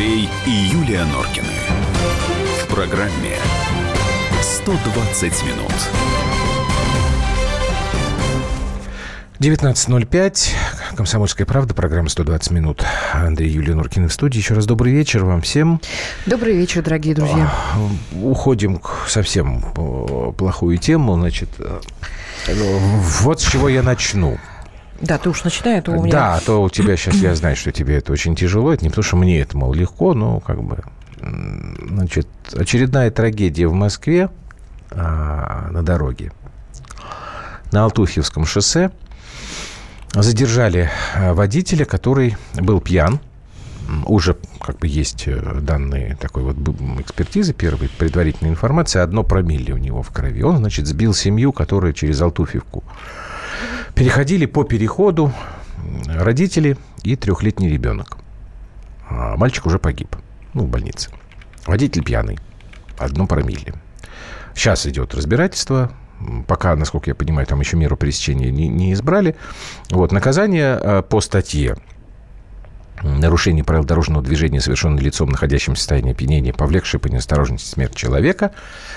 Андрей и Юлия Норкины. В программе 120 минут. 19.05. Комсомольская правда. Программа «120 минут». Андрей Юлия Нуркин в студии. Еще раз добрый вечер вам всем. Добрый вечер, дорогие друзья. Уходим к совсем э, плохую тему. Значит, э, вот с чего я начну. Да, ты уж начинай, а то у меня... Да, а то у тебя сейчас, я знаю, что тебе это очень тяжело. Это не потому, что мне это, мол, легко, но как бы... Значит, очередная трагедия в Москве а, на дороге. На Алтухевском шоссе задержали а, водителя, который был пьян. Уже как бы есть э, данные такой вот экспертизы первой, предварительной информации. Одно промилле у него в крови. Он, значит, сбил семью, которая через Алтуфьевку переходили по переходу родители и трехлетний ребенок. А мальчик уже погиб. Ну, в больнице. Водитель пьяный. Одно промилле. Сейчас идет разбирательство. Пока, насколько я понимаю, там еще меру пресечения не, не избрали. Вот, наказание э, по статье нарушение правил дорожного движения, совершенное лицом, находящимся в состоянии опьянения, повлекшее по неосторожности смерть человека,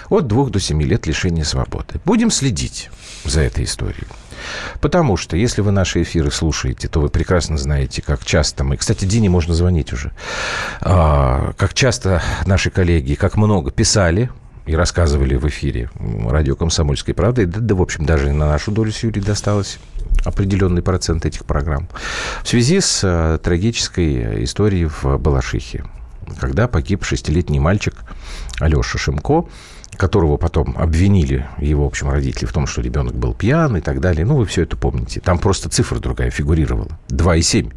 от 2 до 7 лет лишения свободы. Будем следить за этой историей. Потому что, если вы наши эфиры слушаете, то вы прекрасно знаете, как часто мы... Кстати, Дине можно звонить уже. А, как часто наши коллеги, как много писали и рассказывали в эфире радио «Комсомольской правды». Да, да, в общем, даже на нашу долю с Юрией досталось определенный процент этих программ. В связи с а, трагической историей в Балашихе, когда погиб шестилетний мальчик Алеша Шимко, которого потом обвинили его, в общем, родители в том, что ребенок был пьян и так далее. Ну, вы все это помните. Там просто цифра другая фигурировала. 2,7.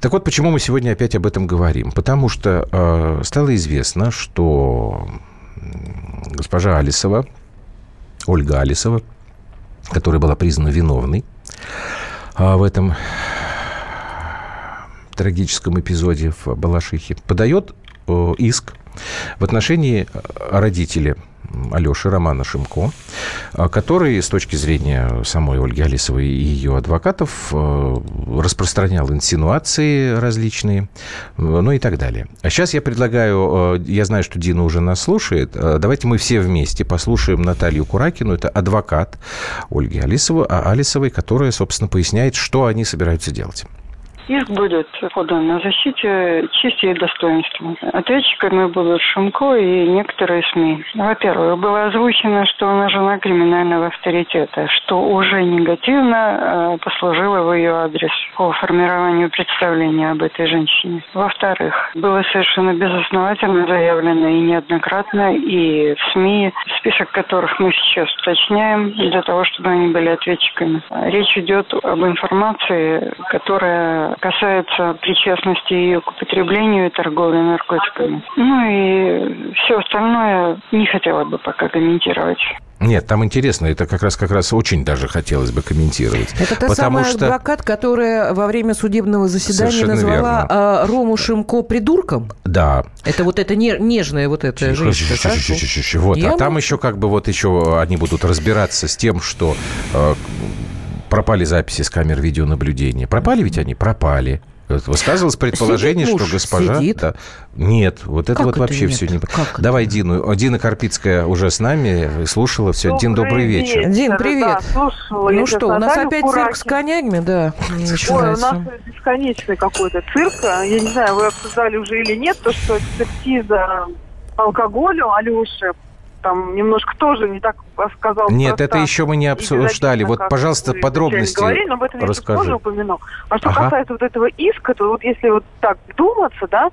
Так вот, почему мы сегодня опять об этом говорим? Потому что э, стало известно, что госпожа Алисова, Ольга Алисова, которая была признана виновной э, в этом трагическом эпизоде в Балашихе, подает э, иск в отношении э, родителей Алеши Романа Шимко, э, который с точки зрения самой Ольги Алисовой и ее адвокатов э, распространял инсинуации различные, ну и так далее. А сейчас я предлагаю, я знаю, что Дина уже нас слушает, давайте мы все вместе послушаем Наталью Куракину, это адвокат Ольги Алисовой, а Алисовой, которая, собственно, поясняет, что они собираются делать. Иск будет подан на защите чести и достоинства. Ответчиками будут Шумко и некоторые СМИ. Во-первых, было озвучено, что она жена криминального авторитета, что уже негативно э, послужило в ее адрес по формированию представления об этой женщине. Во-вторых, было совершенно безосновательно заявлено и неоднократно, и в СМИ, список которых мы сейчас уточняем, для того, чтобы они были ответчиками. Речь идет об информации, которая касается причастности ее к употреблению и торговле наркотиками. Ну и все остальное не хотела бы пока комментировать. Нет, там интересно, это как раз как раз очень даже хотелось бы комментировать. Это та самая что... адвокат, которая во время судебного заседания Совершенно назвала верно. А, Рому Шимко придурком? Да. Это вот эта нежная вот эта женщина. Вот, а там еще как бы вот еще они будут разбираться с тем, что э, пропали записи с камер видеонаблюдения. Пропали ведь они? Пропали. Высказывалось предположение, сидит что госпожа... Сидит? Да, нет, вот это как вот это вообще нет? все не... Как Давай Дину. Дина Карпицкая уже с нами, слушала все. Добрый Дин, добрый вечер. вечер. Дин, привет. Да, слушала, ну что, у нас опять Кураки. цирк с конями, да. Ой, у нас бесконечный какой-то цирк. Я не знаю, вы обсуждали уже или нет, то, что экспертиза алкоголю Алёши там немножко тоже не так сказал. Нет, это еще мы не обсуждали. Вот, пожалуйста, подробности говорили, но об этом расскажи. я тоже упомянул. А что ага. касается вот этого иска, то вот если вот так вдуматься, да...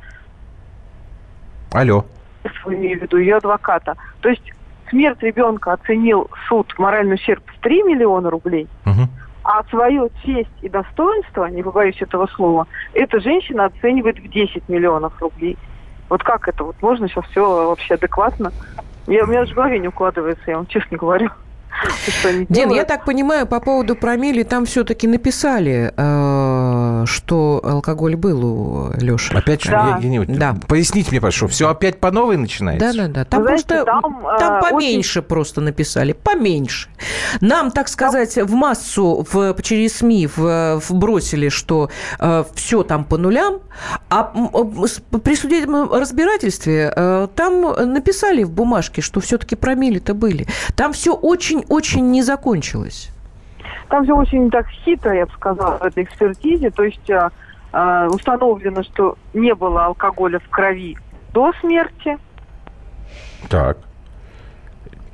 Алло. Я имею в виду ее адвоката. То есть смерть ребенка оценил суд моральный ущерб в 3 миллиона рублей, угу. а свою честь и достоинство, не побоюсь этого слова, эта женщина оценивает в 10 миллионов рублей. Вот как это? Вот можно сейчас все вообще адекватно я, у меня даже в голове не укладывается, я вам честно говорю. Дин, я так понимаю, по поводу промили там все-таки написали, э, что алкоголь был у Леши. Опять да. я, я не... да. Поясните мне, пожалуйста, все опять по новой начинается? Да, да, да. Там, знаете, просто, там, там поменьше очень... просто написали, поменьше. Нам, так сказать, в массу в, через СМИ в, вбросили, что э, все там по нулям, а при судебном разбирательстве э, там написали в бумажке, что все-таки промили-то были. Там все очень-очень не закончилось. Там все очень так хитро, я бы сказала, в этой экспертизе. То есть э, э, установлено, что не было алкоголя в крови до смерти. Так.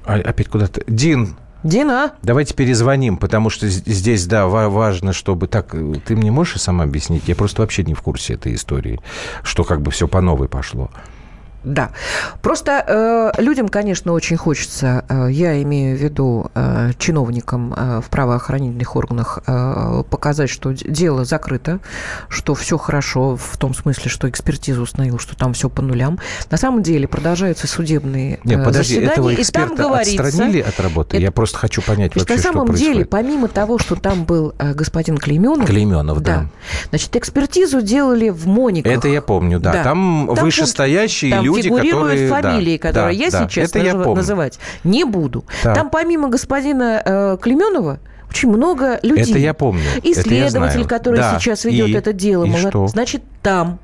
А, опять куда-то. Дин, Дина. Давайте перезвоним, потому что здесь, да, важно, чтобы так... Ты мне можешь сама объяснить? Я просто вообще не в курсе этой истории, что как бы все по новой пошло. Да. Просто э, людям, конечно, очень хочется, э, я имею в виду э, чиновникам э, в правоохранительных органах, э, показать, что дело закрыто, что все хорошо, в том смысле, что экспертиза установила, что там все по нулям. На самом деле продолжаются судебные э, Нет, подожди, заседания, этого эксперта и там говорится, отстранили от работы? Это, я просто хочу понять вообще, на самом что деле, помимо того, что там был э, господин Клейменов... Клейменов, да. да. Значит, экспертизу делали в Мониках. Это я помню, да. да. Там, там вышестоящие там люди, фигурируют которые... фамилии, да, которые да, я да, сейчас это я называть не буду. Да. Там помимо господина э, Клеменова очень много людей. Это я помню. Исследователь, который да. сейчас ведет и, это дело. И молод... что? Значит, там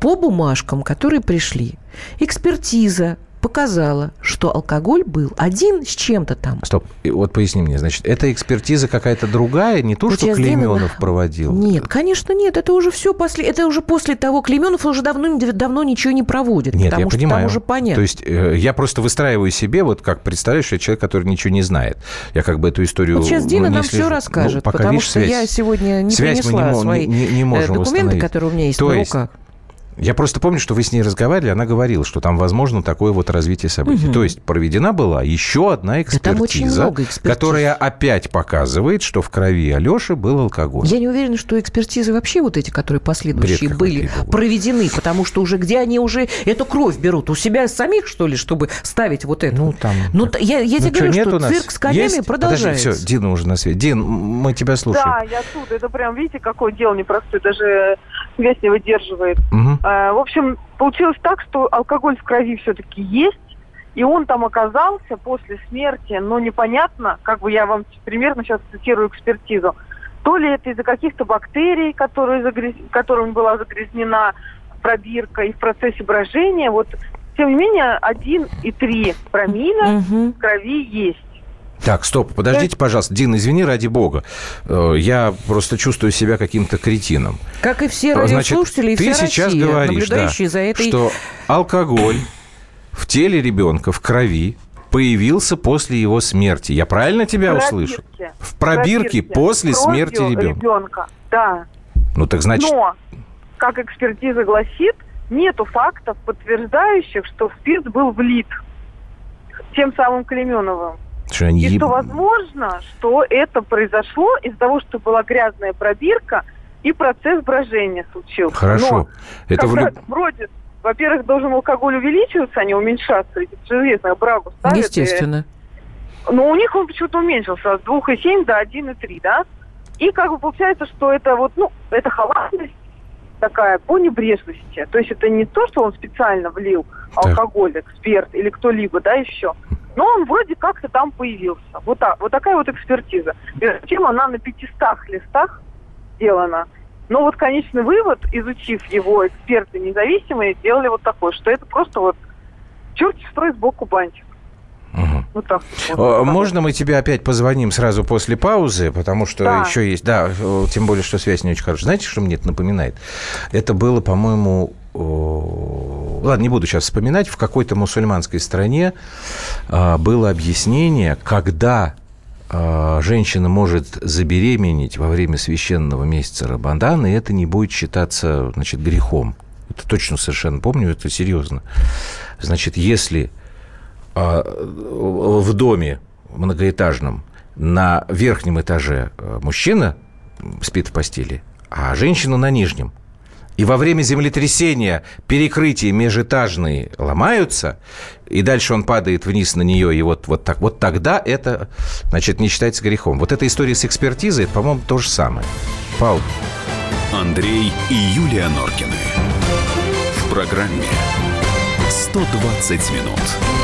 по бумажкам, которые пришли, экспертиза показала, что алкоголь был один с чем-то там. Стоп, и вот поясни мне, значит, эта экспертиза какая-то другая, не то, что Клейменов проводил? Нет, конечно, нет, это уже все после, это уже после того, Клейменов уже давно, давно ничего не проводит, нет, потому я что понимаю. там уже понятно. То есть э, я просто выстраиваю себе, вот как представляешь, я человек, который ничего не знает. Я как бы эту историю... Вот сейчас Дина ну, нам слежу. все расскажет, ну, пока, потому видишь, что связь, я сегодня не связь принесла мы не, свои не, не можем документы, которые у меня есть то на руках. Я просто помню, что вы с ней разговаривали, она говорила, что там возможно такое вот развитие событий. Угу. То есть проведена была еще одна экспертиза, экспертиз. которая опять показывает, что в крови Алеши был алкоголь. Я не уверена, что экспертизы вообще вот эти, которые последующие Бред были проведены, потому что уже где они уже эту кровь берут? У себя самих, что ли, чтобы ставить вот это? Ну, там... Ну, я, я ну, тебе говорю, что цирк с конями Есть? продолжается. Подожди, все, Дина уже на свете. Дин, мы тебя слушаем. Да, я тут. Это прям, видите, какое дело непростое. Даже связь не выдерживает. Угу. В общем, получилось так, что алкоголь в крови все-таки есть, и он там оказался после смерти, но непонятно, как бы я вам примерно сейчас цитирую экспертизу, то ли это из-за каких-то бактерий, которые загряз... которыми была загрязнена пробирка и в процессе брожения, вот тем не менее 1,3 промиля угу. в крови есть. Так, стоп, подождите, пожалуйста. Дин, извини, ради бога. Э, я просто чувствую себя каким-то кретином. Как и все радиослушатели Значит, и вся ты сейчас Россия, говоришь, да, за этой... что алкоголь в теле ребенка, в крови, появился после его смерти. Я правильно тебя пробирке. услышал? В пробирке, пробирке. после Кровью смерти ребенка. ребенка. Да. Ну так значит... Но, как экспертиза гласит, нету фактов, подтверждающих, что спирт был влит тем самым Клеменовым. Что они... И что возможно, что это произошло из-за того, что была грязная пробирка и процесс брожения случился. Хорошо. Но, это в... вроде, во-первых, должен алкоголь увеличиваться, а не уменьшаться. Ведь это же известно, брагу ставят. Естественно. И... Но у них он почему-то уменьшился с 2,7 до 1,3, да? И как бы получается, что это вот, ну, это халатность такая по небрежности. То есть это не то, что он специально влил алкоголь, эксперт или кто-либо, да, еще. Но он вроде как-то там появился. Вот, так, вот такая вот экспертиза. Между тем она на 500 листах сделана. Но вот конечный вывод, изучив его эксперты независимые, сделали вот такой, что это просто вот черт что сбоку бантик. Угу. Вот так. Вот, Можно мы тебе опять позвоним сразу после паузы, потому что да. еще есть, да, тем более, что связь не очень хорошая. Знаете, что мне это напоминает? Это было, по-моему, ладно, не буду сейчас вспоминать, в какой-то мусульманской стране а, было объяснение, когда а, женщина может забеременеть во время священного месяца Рабандана, и это не будет считаться, значит, грехом. Это точно совершенно помню, это серьезно. Значит, если в доме многоэтажном на верхнем этаже мужчина спит в постели, а женщина на нижнем – и во время землетрясения перекрытия межэтажные ломаются, и дальше он падает вниз на нее, и вот, вот, так, вот тогда это, значит, не считается грехом. Вот эта история с экспертизой, по-моему, то же самое. Пауза. Андрей и Юлия Норкины. В программе 120 минут.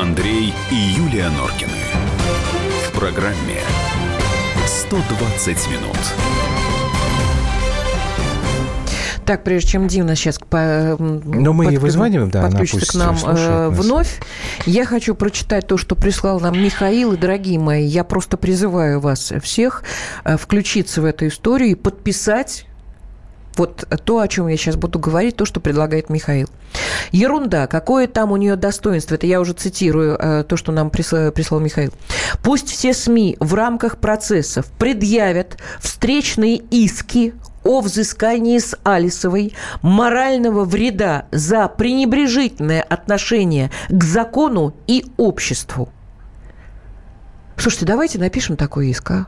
Андрей и Юлия Норкины. В программе 120 минут. Так, прежде чем Дина сейчас по, Но мы под- ей вызваниваем, да, она подключится пусть к нам э, вновь, я хочу прочитать то, что прислал нам Михаил. И, дорогие мои, я просто призываю вас всех э, включиться в эту историю и подписать вот то, о чем я сейчас буду говорить, то, что предлагает Михаил. Ерунда. Какое там у нее достоинство? Это я уже цитирую э, то, что нам прислал, прислал Михаил. Пусть все СМИ в рамках процессов предъявят встречные иски о взыскании с Алисовой морального вреда за пренебрежительное отношение к закону и обществу. Слушайте, давайте напишем такой иск, а?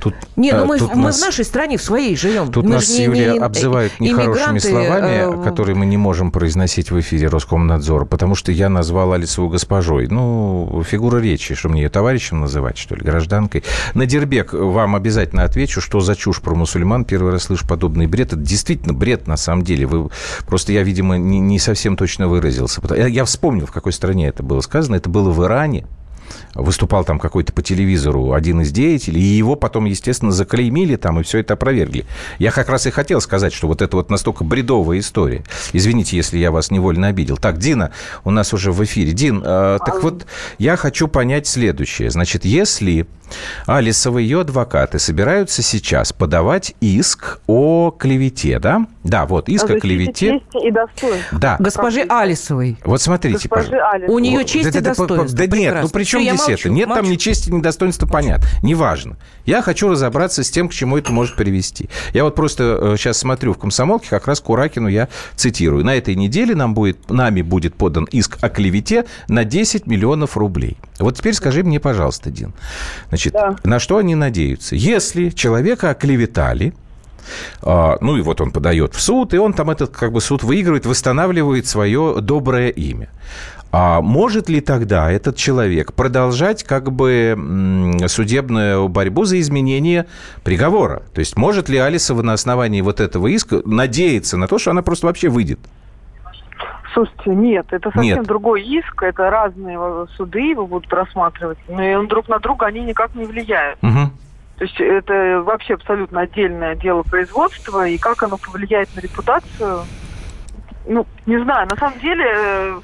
Тут, Не, ну э, мы, тут в- мы нас- в нашей стране, в своей живем. Тут мы нас не- Юлия не обзывают нехорошими иммигранты, словами, э, которые мы не можем произносить в эфире Роскомнадзора, потому что я назвал Алисову госпожой. Ну, фигура речи, что мне ее товарищем называть, что ли, гражданкой. На Дербек вам обязательно отвечу, что за чушь про мусульман. Первый раз слышу подобный бред. Это действительно бред на самом деле. Вы, просто я, видимо, не, не совсем точно выразился. Я, я вспомнил, в какой стране это было сказано. Это было в Иране. Выступал там какой-то по телевизору один из деятелей, и его потом, естественно, заклеймили там, и все это опровергли. Я как раз и хотел сказать, что вот это вот настолько бредовая история. Извините, если я вас невольно обидел. Так, Дина у нас уже в эфире. Дин, э, так вот, я хочу понять следующее. Значит, если Алисова и ее адвокаты собираются сейчас подавать иск о клевете, да? Да, вот, иск о клевете. и достоинства. Да. Госпожи Алисовой. Вот смотрите, Госпожи пожалуйста. Алисовой. У нее честь да, и да, да, достоинство. Да нет, ну при чем Всё, я здесь молчу, это? Нет там молчу. ни чести, ни достоинства, понятно. Неважно. Я хочу разобраться с тем, к чему это может привести. Я вот просто сейчас смотрю в «Комсомолке», как раз Куракину я цитирую. На этой неделе нам будет, нами будет подан иск о клевете на 10 миллионов рублей. Вот теперь скажи мне, пожалуйста, Дин, значит, Да. на что они надеются? Если человека оклеветали, а, ну и вот он подает в суд, и он там этот как бы суд выигрывает, восстанавливает свое доброе имя. А может ли тогда этот человек продолжать как бы судебную борьбу за изменение приговора? То есть может ли Алисова на основании вот этого иска надеяться на то, что она просто вообще выйдет? Слушайте, нет, это совсем Нет. другой иск, это разные суды его будут рассматривать, но и друг на друга они никак не влияют. Мгм. То есть это вообще абсолютно отдельное дело производства, и как оно повлияет на репутацию, ну, не знаю, на самом деле, э,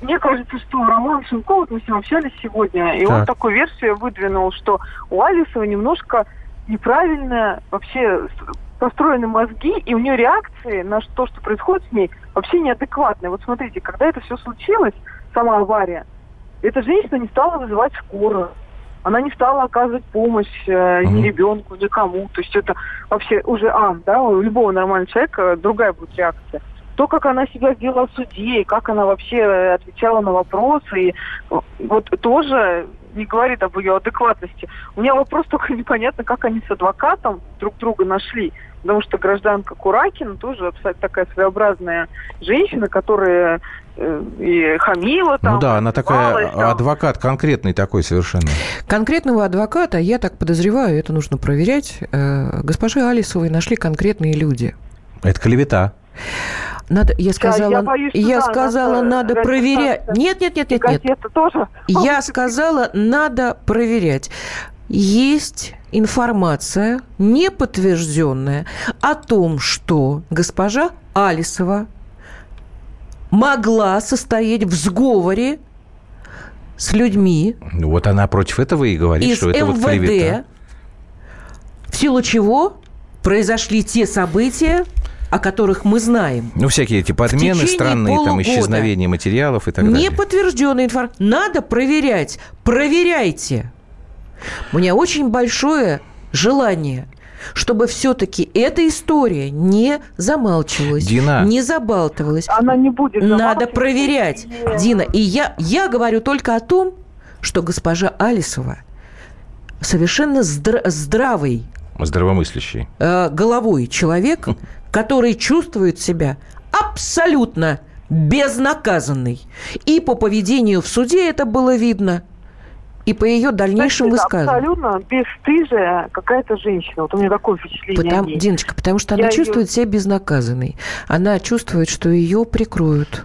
мне кажется, что Роман Шенков, вот мы с ним общались сегодня, и он Так. такую версию выдвинул, что у Алисова немножко неправильно вообще построены мозги, и у нее реакции на то, что происходит с ней, вообще неадекватные. Вот смотрите, когда это все случилось, сама авария, эта женщина не стала вызывать скорую. Она не стала оказывать помощь э, ни ребенку, никому. То есть это вообще уже, а, да, у любого нормального человека другая будет реакция. То, как она себя сделала в суде, и как она вообще э, отвечала на вопросы, и э, вот тоже не говорит об ее адекватности. У меня вопрос только непонятно, как они с адвокатом друг друга нашли. Потому что гражданка Куракина тоже такая своеобразная женщина, которая э, и хамила там. ну да, она такая там. адвокат конкретный такой совершенно. Конкретного адвоката, я так подозреваю, это нужно проверять, э, госпожи Алисовой нашли конкретные люди. Это клевета. Надо, я сказала, я боюсь, что я да, сказала, надо надо проверять. Нет, нет, нет, нет, нет. тоже. Я сказала, надо проверять. Есть информация, не подтвержденная, о том, что госпожа Алисова могла состоять в сговоре с людьми Ну вот она против этого и говорит, из что это вот клевета. МВД, в силу чего произошли те события, о которых мы знаем. Ну, всякие эти подмены странные, там, полугода. исчезновение материалов и так Не далее. подтвержденная информация. Надо проверять. Проверяйте. У меня очень большое желание чтобы все-таки эта история не замалчивалась, Дина. не забалтывалась. Она не будет Надо проверять. И- Дина, и я, я говорю только о том, что госпожа Алисова совершенно здра- здравый Здравомыслящий. э, головой человек, который чувствует себя абсолютно безнаказанный. И по поведению в суде это было видно, и по ее дальнейшим Значит, высказываниям. Абсолютно бесстыжая какая-то женщина. Вот у меня такое впечатление. Потому. Диночка, потому что она Я её- чувствует себя безнаказанной. Она чувствует, что ее прикроют.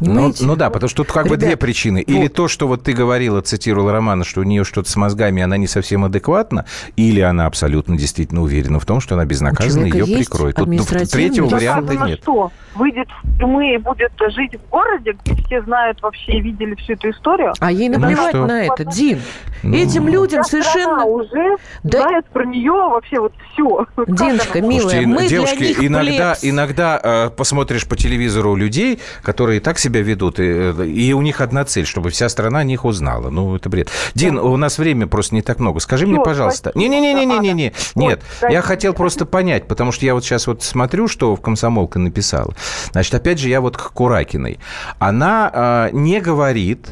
Ну, Понимаете? ну да, потому что тут как бы Ребят, две причины. Или вот. то, что вот ты говорила, цитировала Романа, что у нее что-то с мозгами, она не совсем адекватна, или она абсолютно действительно уверена в том, что она безнаказанно ее прикроет. Тут, ну, третьего варианта Доказано нет. что? Выйдет в тюрьмы и будет жить в городе, где все знают вообще и видели всю эту историю? А ей Ну наплевать что? на это, Дин. Ну. Этим людям Вся совершенно... уже Да- знает про нее вообще вот все. Диночка, милая, Слушайте, мы девушки, для них иногда, плебс. иногда э, посмотришь по телевизору людей, которые так себя ведут, и, и у них одна цель, чтобы вся страна о них узнала. Ну, это бред. Дин, у нас времени просто не так много. Скажи мне, Всё, пожалуйста. Не-не-не-не-не-не. Вот, Нет, я дайте хотел мне. просто понять, потому что я вот сейчас вот смотрю, что в комсомолка написала. Значит, опять же, я вот к Куракиной. Она э, не говорит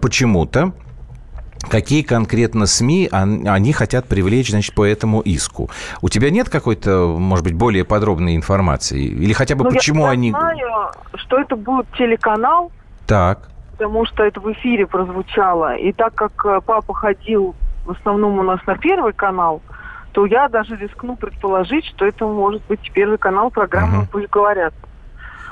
почему-то, Какие конкретно СМИ он- они хотят привлечь, значит, по этому иску? У тебя нет какой-то, может быть, более подробной информации? Или хотя бы Ну, почему я они... знаю, что это будет телеканал, Так. потому что это в эфире прозвучало. И так как э, папа ходил в основном у нас на первый канал, то я даже рискну предположить, что это может быть первый канал программы Мгм. «Пусть говорят».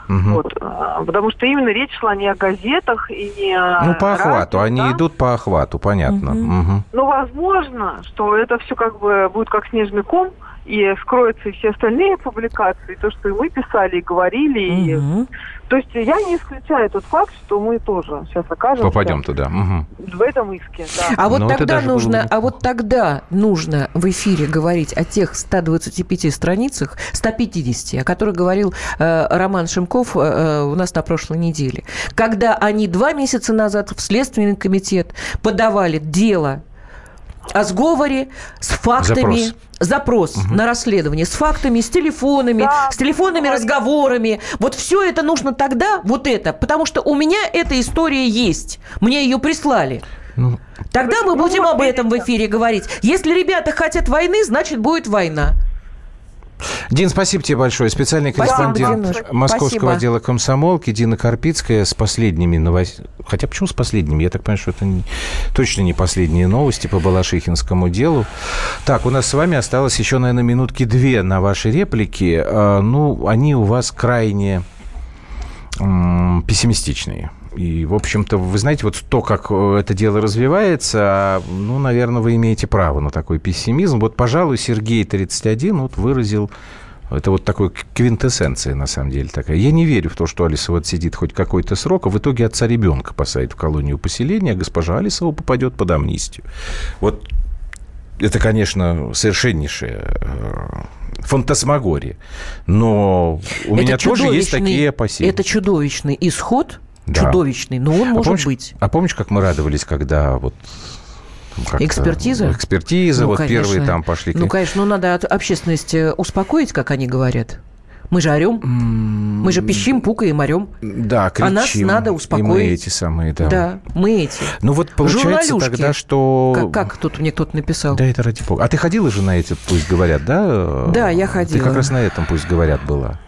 Мгм. Вот, а, потому что именно речь шла не о газетах и не о Ну, по охвату. радио, Они да. идут по охвату, понятно. Мгм. Мгм. Но возможно, что это все как бы будет как снежный ком, и скроются и все остальные публикации, то, что и мы писали, и говорили. и- Мгм. То есть я не исключаю тот факт, что мы тоже сейчас окажемся Попадем туда. Мгм. в этом иске. Да. А вот Ну, тогда было бы нужно, а вот тогда нужно в эфире говорить о тех 125 страницах, 150, о которых говорил э, Роман Шимков э, э, у нас на прошлой неделе. Когда они два месяца назад в Следственный комитет подавали дело о сговоре с фактами. Запрос. Запрос на расследование с фактами, с телефонами, Да, с телефонными говорили. разговорами. Вот все это нужно тогда, вот это, потому что у меня эта история есть. Мне ее прислали. Ну, Тогда мы Ну, будем об этом в эфире говорить. Если ребята хотят войны, значит будет война. Дин, спасибо тебе большое. Специальный Спасибо, корреспондент Динуш. Московского Спасибо. отдела комсомолки Дина Карпицкая с последними новостями. Хотя почему с последними? Я так понимаю, что это не- точно не последние новости по Балашихинскому делу. Так, у нас с вами осталось еще, наверное, минутки две на ваши реплики. А, Ну, они у вас крайне пессимистичные. И, в общем-то, вы знаете, вот то, как э, это дело развивается, ну, наверное, вы имеете право на такой пессимизм. Вот, пожалуй, Сергей 31 вот выразил это вот такой квинтэссенция, на самом деле, такая. Я не верю в то, что Алисова сидит хоть какой-то срок, а в итоге отца ребенка посадят в колонию поселения, а госпожа Алисова попадет под амнистию. Вот это, конечно, совершеннейшая э, фантасмагория. Но у Это меня тоже есть такие опасения. Это чудовищный исход, Да. чудовищный, но он А может помнишь- быть. А помнишь, как мы радовались, когда вот Экспертиза? Экспертиза, Ну, вот конечно. первые там пошли. Ну, конечно, ну надо от- общественность э, успокоить, как они говорят. Мы же орем, мы же пищим, пукаем, орем. Да, кричим. А нас надо И мы успокоить. эти самые, да. Да, мы эти. Ну вот получается Журналюшки. тогда, что... Как, как тут мне кто-то написал? Да, это ради бога. А ты ходила же на эти «Пусть говорят», да? Да, я Ты ходила. как раз на этом «Пусть говорят» была.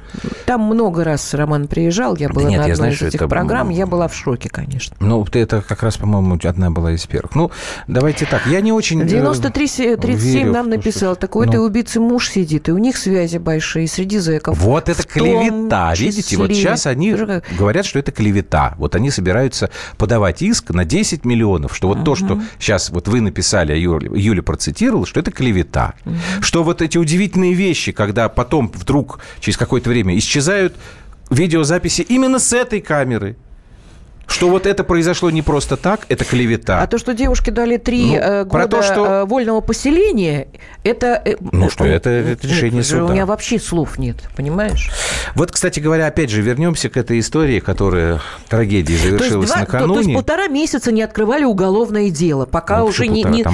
Там много раз Роман приезжал, я была нет, на одной знаю, из этих это, программ, я была в шоке, конечно. Ну, это как раз, по-моему, одна была из первых. Ну, давайте так. Я не очень... э, 93-37 верю нам написал, так у этой ну. убийцы муж сидит, и у них связи большие среди зэков. Вот это клевета. Видите, вот числе. сейчас они говорят, что это клевета. Вот они собираются подавать иск на 10 миллионов, что вот то, что сейчас вот вы написали, а Юля, Юля процитировала, что это клевета. Что вот эти удивительные вещи, когда потом вдруг через какое-то время исчезают видеозаписи именно с этой камеры. Что вот это произошло не просто так, это клевета. А то, что девушке дали три ну, э, года то, что... Э, вольного поселения, это... Э, ну что, это, это решение суда. У меня вообще слов нет, понимаешь? Вот, кстати говоря, опять же, вернемся к этой истории, которая трагедия завершилась то есть, накануне. То, то есть полтора месяца не открывали уголовное дело, пока ну, уже не, не,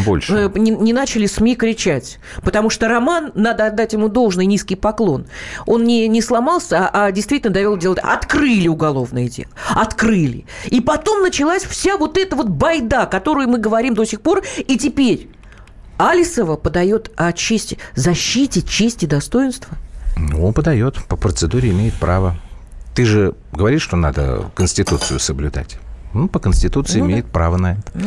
не, не начали СМИ кричать. Потому что Роман, надо отдать ему должный низкий поклон, он не, не сломался, а, а действительно довел дело. Открыли уголовное дело. Открыли. И потом началась вся вот эта вот байда, которую мы говорим до сих пор. И теперь Алисова подает о чести, защите чести достоинства. Ну, подает, по процедуре имеет право. Ты же говоришь, что надо Конституцию соблюдать. Ну, по Конституции ну, имеет да. право на это. Ну,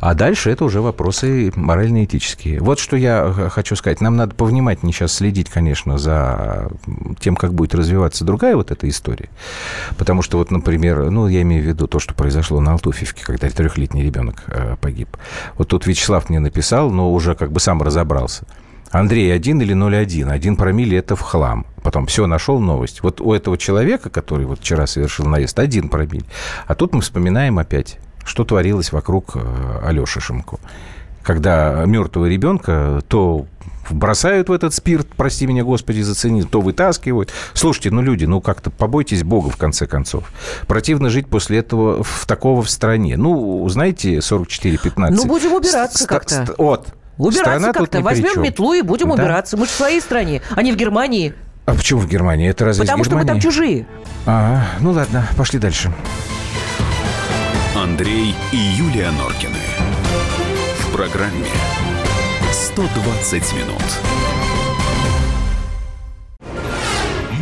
А дальше это уже вопросы морально-этические. Вот что я хочу сказать. Нам надо повнимательнее сейчас следить, конечно, за тем, как будет развиваться другая вот эта история. Потому что вот, например, ну, я имею в виду то, что произошло на Алтуфьевке, когда трехлетний ребенок э, погиб. Вот тут Вячеслав мне написал, но уже как бы сам разобрался – Андрей, один или 0,1? Один промилле – это в хлам. Потом все, нашел новость. Вот у этого человека, который вот вчера совершил наезд, один промилле. А тут мы вспоминаем опять, что творилось вокруг э, Алеши Шимко. Когда мертвого ребенка то бросают в этот спирт, прости меня, Господи, зацени, то вытаскивают. Слушайте, ну, люди, ну, как-то побойтесь Бога, в конце концов. Противно жить после этого в такого в стране. Ну, знаете, 44-15. Ну, будем убираться как-то. Вот. Убираться как-то. Возьмем метлу и будем да. убираться. Мы же в своей стране, а не в Германии. А почему в Германии? Это разве Потому что мы там чужие. А, ну ладно, пошли дальше. Андрей и Юлия Норкины. В программе 120 минут.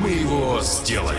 Мы его сделали.